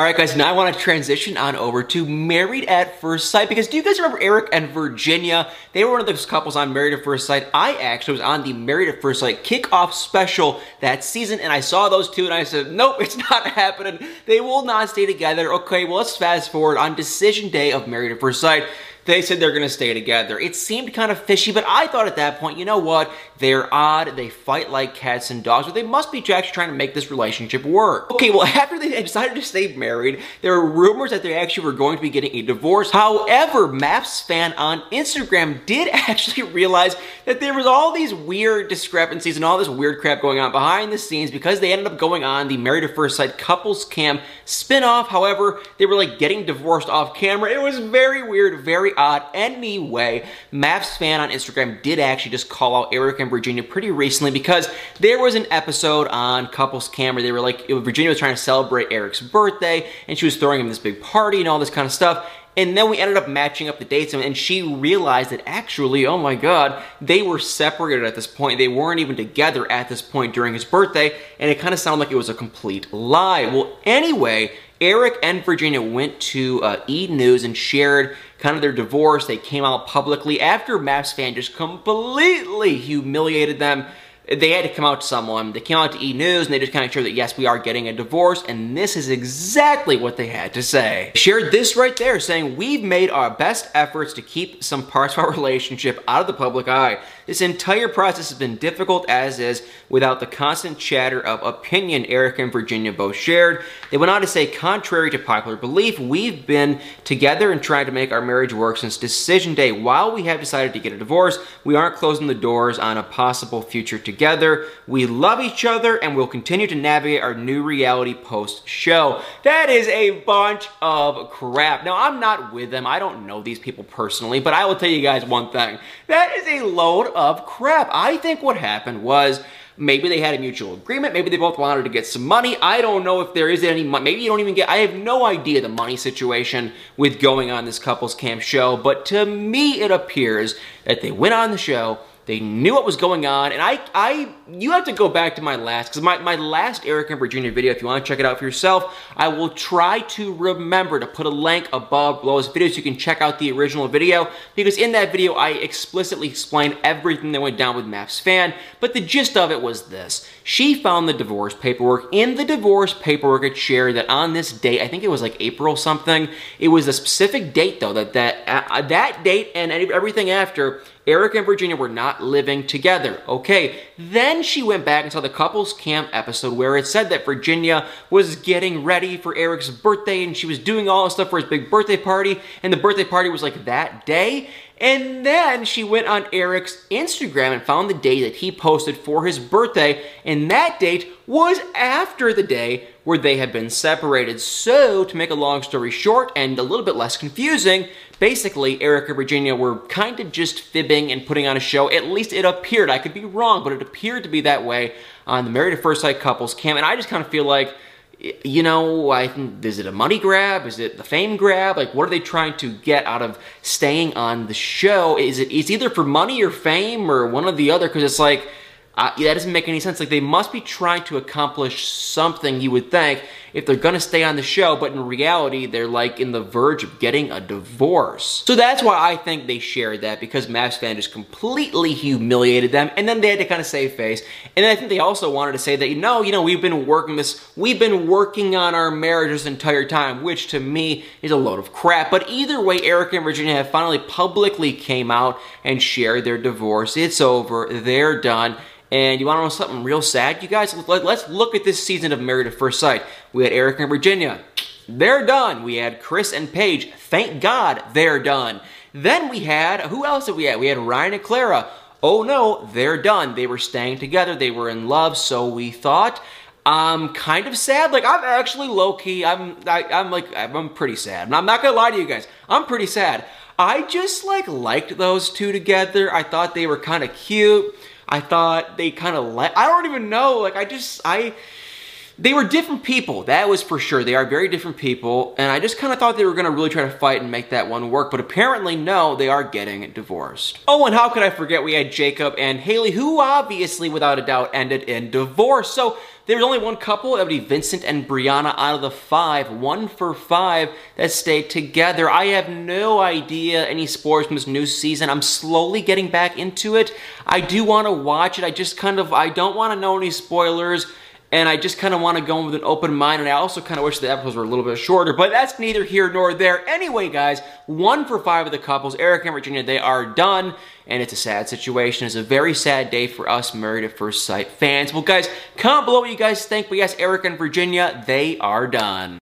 All right, guys, now I want to transition on over to Married at First Sight because do you guys remember Erik and Virginia? They were one of those couples on Married at First Sight. I actually was on the Married at First Sight kickoff special that season and I saw those two and I said, nope, it's not happening. They will not stay together. Okay, well, let's fast forward on decision day of Married at First Sight they said they're going to stay together. It seemed kind of fishy, but I thought at that point, you know what? They're odd, they fight like cats and dogs, but they must be actually trying to make this relationship work. Okay, well, after they decided to stay married, there were rumors that they actually were going to be getting a divorce. However, MAFS fan on Instagram did actually realize that there was all these weird discrepancies and all this weird crap going on behind the scenes because they ended up going on the Married at First Sight couples cam spinoff. However, they were like getting divorced off camera. It was very weird, very odd. Anyway, MAFS fan on Instagram did actually just call out Erik and Virginia pretty recently because there was an episode on Couples Camera. They were like, Virginia was trying to celebrate Erik's birthday and she was throwing him this big party and all this kind of stuff. And then we ended up matching up the dates, and she realized that actually, oh my god, they were separated at this point. They weren't even together at this point during his birthday, and it kind of sounded like it was a complete lie. Well, anyway, Erik and Virginia went to uh, E! News and shared kind of their divorce. They came out publicly after MAFS fan just completely humiliated them they had to come out to someone. They came out to E! News and they just kind of showed that yes, we are getting a divorce, and this is exactly what they had to say. Shared this right there, saying, We've made our best efforts to keep some parts of our relationship out of the public eye. This entire process has been difficult as is without the constant chatter of opinion Erik and Virginia both shared. They went on to say, contrary to popular belief, we've been together and trying to make our marriage work since decision day. While we have decided to get a divorce, we aren't closing the doors on a possible future together. We love each other and we'll continue to navigate our new reality post show. That is a bunch of crap. Now, I'm not with them. I don't know these people personally, but I will tell you guys one thing. That is a load of crap. I think what happened was Maybe they had a mutual agreement. Maybe they both wanted to get some money. I don't know if there is any money. Maybe you don't even get, I have no idea the money situation with going on this couples cam show. But to me, it appears that they went on the show they knew what was going on, and I, I, you have to go back to my last, because my, my last Erik and Virginia video, if you want to check it out for yourself, I will try to remember to put a link above below this video so you can check out the original video, because in that video, I explicitly explained everything that went down with MAFS fan, but the gist of it was this. She found the divorce paperwork. In the divorce paperwork, it shared that on this date, I think it was like April something, it was a specific date though, that that, uh, that date and everything after, Erik and Virginia were not living together. Okay, then she went back and saw the couples cam episode where it said that Virginia was getting ready for Erik's birthday and she was doing all this stuff for his big birthday party, and the birthday party was like that day. And then she went on Erik's Instagram and found the day that he posted for his birthday, and that date was after the day where they had been separated. So, to make a long story short and a little bit less confusing, basically Erik and Virginia were kind of just fibbing and putting on a show. At least it appeared. I could be wrong, but it appeared to be that way on the Married at First Sight couples cam, and I just kind of feel like you know, I is it a money grab? Is it the fame grab? Like, what are they trying to get out of staying on the show? Is it it's either for money or fame or one or the other? Because it's like uh, that doesn't make any sense. Like they must be trying to accomplish something, you would think, if they're gonna stay on the show, but in reality, they're like in the verge of getting a divorce. So that's why I think they shared that, because MAFS fan just completely humiliated them, and then they had to kind of save face. And I think they also wanted to say that, you know, you know, we've been working this, we've been working on our marriage this entire time, which to me is a load of crap. But either way, Erik and Virginia have finally publicly came out and shared their divorce. It's over, they're done. And you want to know something real sad, you guys? Let's look at this season of Married at First Sight. We had Erik and Virginia. They're done. We had Chris and Paige. Thank God they're done. Then we had, who else did we have? We had Ryan and Clara. Oh no, they're done. They were staying together. They were in love, so we thought. I'm kind of sad. Like I'm actually low key. I'm I, am i am like I'm pretty sad. I'm not gonna lie to you guys. I'm pretty sad. I just like liked those two together. I thought they were kind of cute. I thought they kind of let, I don't even know, like I just, I, They were different people, that was for sure. They are very different people, and I just kind of thought they were going to really try to fight and make that one work, but apparently, no, they are getting divorced. Oh, and how could I forget we had Jacob and Haley, who obviously, without a doubt, ended in divorce. So there was only one couple, that would be Vincent and Brianna out of the five, one for five, that stayed together. I have no idea any spoilers from this new season. I'm slowly getting back into it. I do want to watch it. I just kind of, I don't want to know any spoilers and I just kind of want to go in with an open mind, and I also kind of wish the episodes were a little bit shorter, but that's neither here nor there. Anyway, guys, one for five of the couples, Erik and Virginia, they are done, and it's a sad situation. It's a very sad day for us Married at First Sight fans. Well, guys, comment below what you guys think, but yes, Erik and Virginia, they are done.